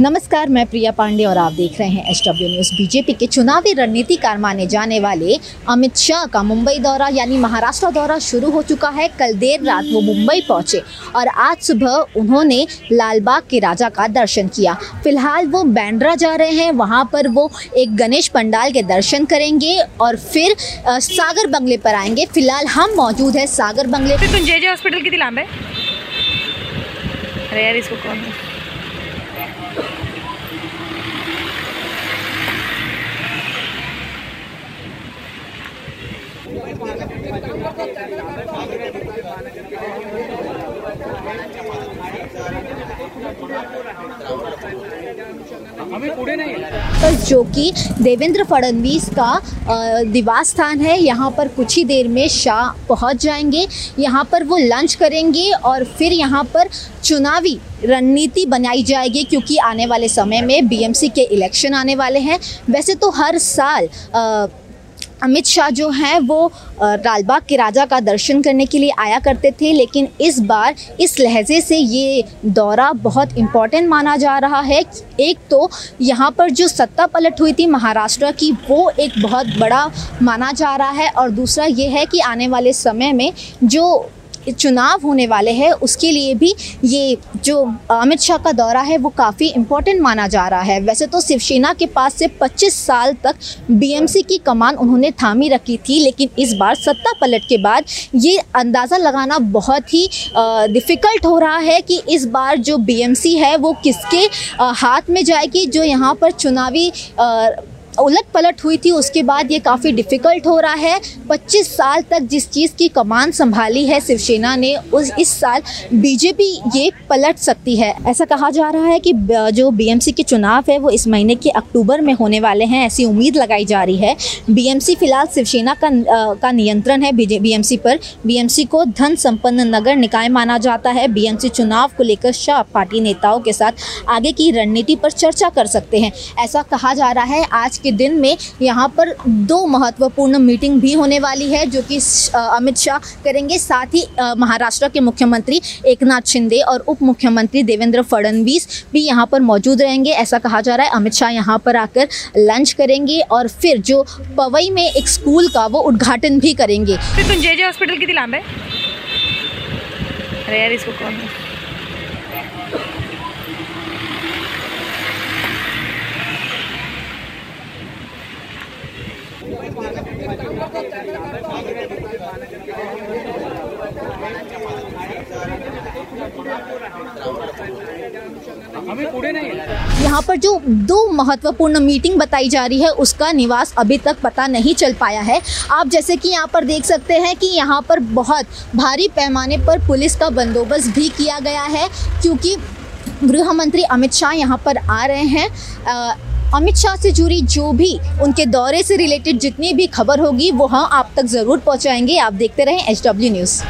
नमस्कार, मैं प्रिया पांडे और आप देख रहे हैं एच डब्ल्यू न्यूज़ बीजेपी के चुनावी रणनीतिकार माने जाने वाले अमित शाह का मुंबई दौरा, यानी महाराष्ट्र दौरा शुरू हो चुका है। कल देर रात वो मुंबई पहुँचे और आज सुबह उन्होंने लालबाग के राजा का दर्शन किया। फ़िलहाल वो बैंड्रा जा रहे हैं, वहाँ पर वो एक गणेश पंडाल के दर्शन करेंगे और फिर सागर बंगले पर आएँगे। फ़िलहाल हम मौजूद है सागर बंगले। जे हॉस्पिटल किती लांब आहे अरे यार, इसको कौन पर जो कि देवेंद्र फडणवीस का दिवास स्थान है यहाँ पर कुछ ही देर में शाह पहुँच जाएँगे। यहाँ पर वो लंच करेंगे और फिर यहाँ पर चुनावी रणनीति बनाई जाएगी क्योंकि आने वाले समय में बीएमसी के इलेक्शन आने वाले हैं। वैसे तो हर साल अ, अमित शाह जो हैं, वो लालबाग के राजा का दर्शन करने के लिए आया करते थे, लेकिन इस बार, इस लहजे से ये दौरा बहुत इंपॉर्टेंट माना जा रहा है। एक तो यहाँ पर जो सत्ता पलट हुई थी महाराष्ट्र की, वो एक बहुत बड़ा माना जा रहा है, और दूसरा ये है कि आने वाले समय में जो चुनाव होने वाले हैं उसके लिए भी ये जो अमित शाह का दौरा है वो काफ़ी इम्पोर्टेंट माना जा रहा है। वैसे तो शिवसेना के पास से 25 साल तक बीएमसी की कमान उन्होंने थामी रखी थी लेकिन इस बार सत्ता पलट के बाद ये अंदाज़ा लगाना बहुत ही डिफ़िकल्ट हो रहा है कि इस बार जो बीएमसी है वो किसके हाथ में जाएगी जो यहाँ पर चुनावी अ, उलट पलट हुई थी उसके बाद ये काफ़ी डिफ़िकल्ट हो रहा है। 25 साल तक जिस चीज़ की कमान संभाली है शिवसेना ने उस इस साल बीजेपी ये पलट सकती है। ऐसा कहा जा रहा है कि जो बीएमसी के चुनाव है वो इस महीने के अक्टूबर में होने वाले हैं ऐसी उम्मीद लगाई जा रही है। बीएमसी फ़िलहाल शिवसेना का अ, का नियंत्रण है बीएमसी पर। बीएमसी को धन संपन्न नगर निकाय माना जाता है। बीएमसी चुनाव को लेकर शाह पार्टी नेताओं के साथ आगे की रणनीति पर चर्चा कर सकते हैं। ऐसा कहा जा रहा है आज के दिन में यहाँ पर दो महत्वपूर्ण मीटिंग भी होने वाली है, जो कि अमित शाह करेंगे। साथ ही महाराष्ट्र के मुख्यमंत्री एकनाथ शिंदे और उप मुख्यमंत्री देवेंद्र फडणवीस भी यहाँ पर मौजूद रहेंगे। ऐसा कहा जा रहा है, अमित शाह यहाँ पर आकर लंच करेंगे और फिर जो पवई में एक स्कूल का, वो उद्घाटन भी करेंगे। तिथून जे जे हॉस्पिटल किती लांब? आहे अरे यार, इसको कौन यहाँ पर जो दो महत्वपूर्ण मीटिंग बताई जा रही है, उसका निवास अभी तक पता नहीं चल पाया है। आप जैसे कि यहाँ पर देख सकते हैं कि यहाँ पर बहुत भारी पैमाने पर पुलिस का बंदोबस्त भी किया गया है, क्योंकि गृह मंत्री अमित शाह यहाँ पर आ रहे हैं। अमित शाह से जुड़ी जो भी उनके दौरे से रिलेटेड जितनी भी खबर होगी, वो हम आप तक ज़रूर पहुंचाएँगे। आप देखते रहें एच डब्ल्यू न्यूज़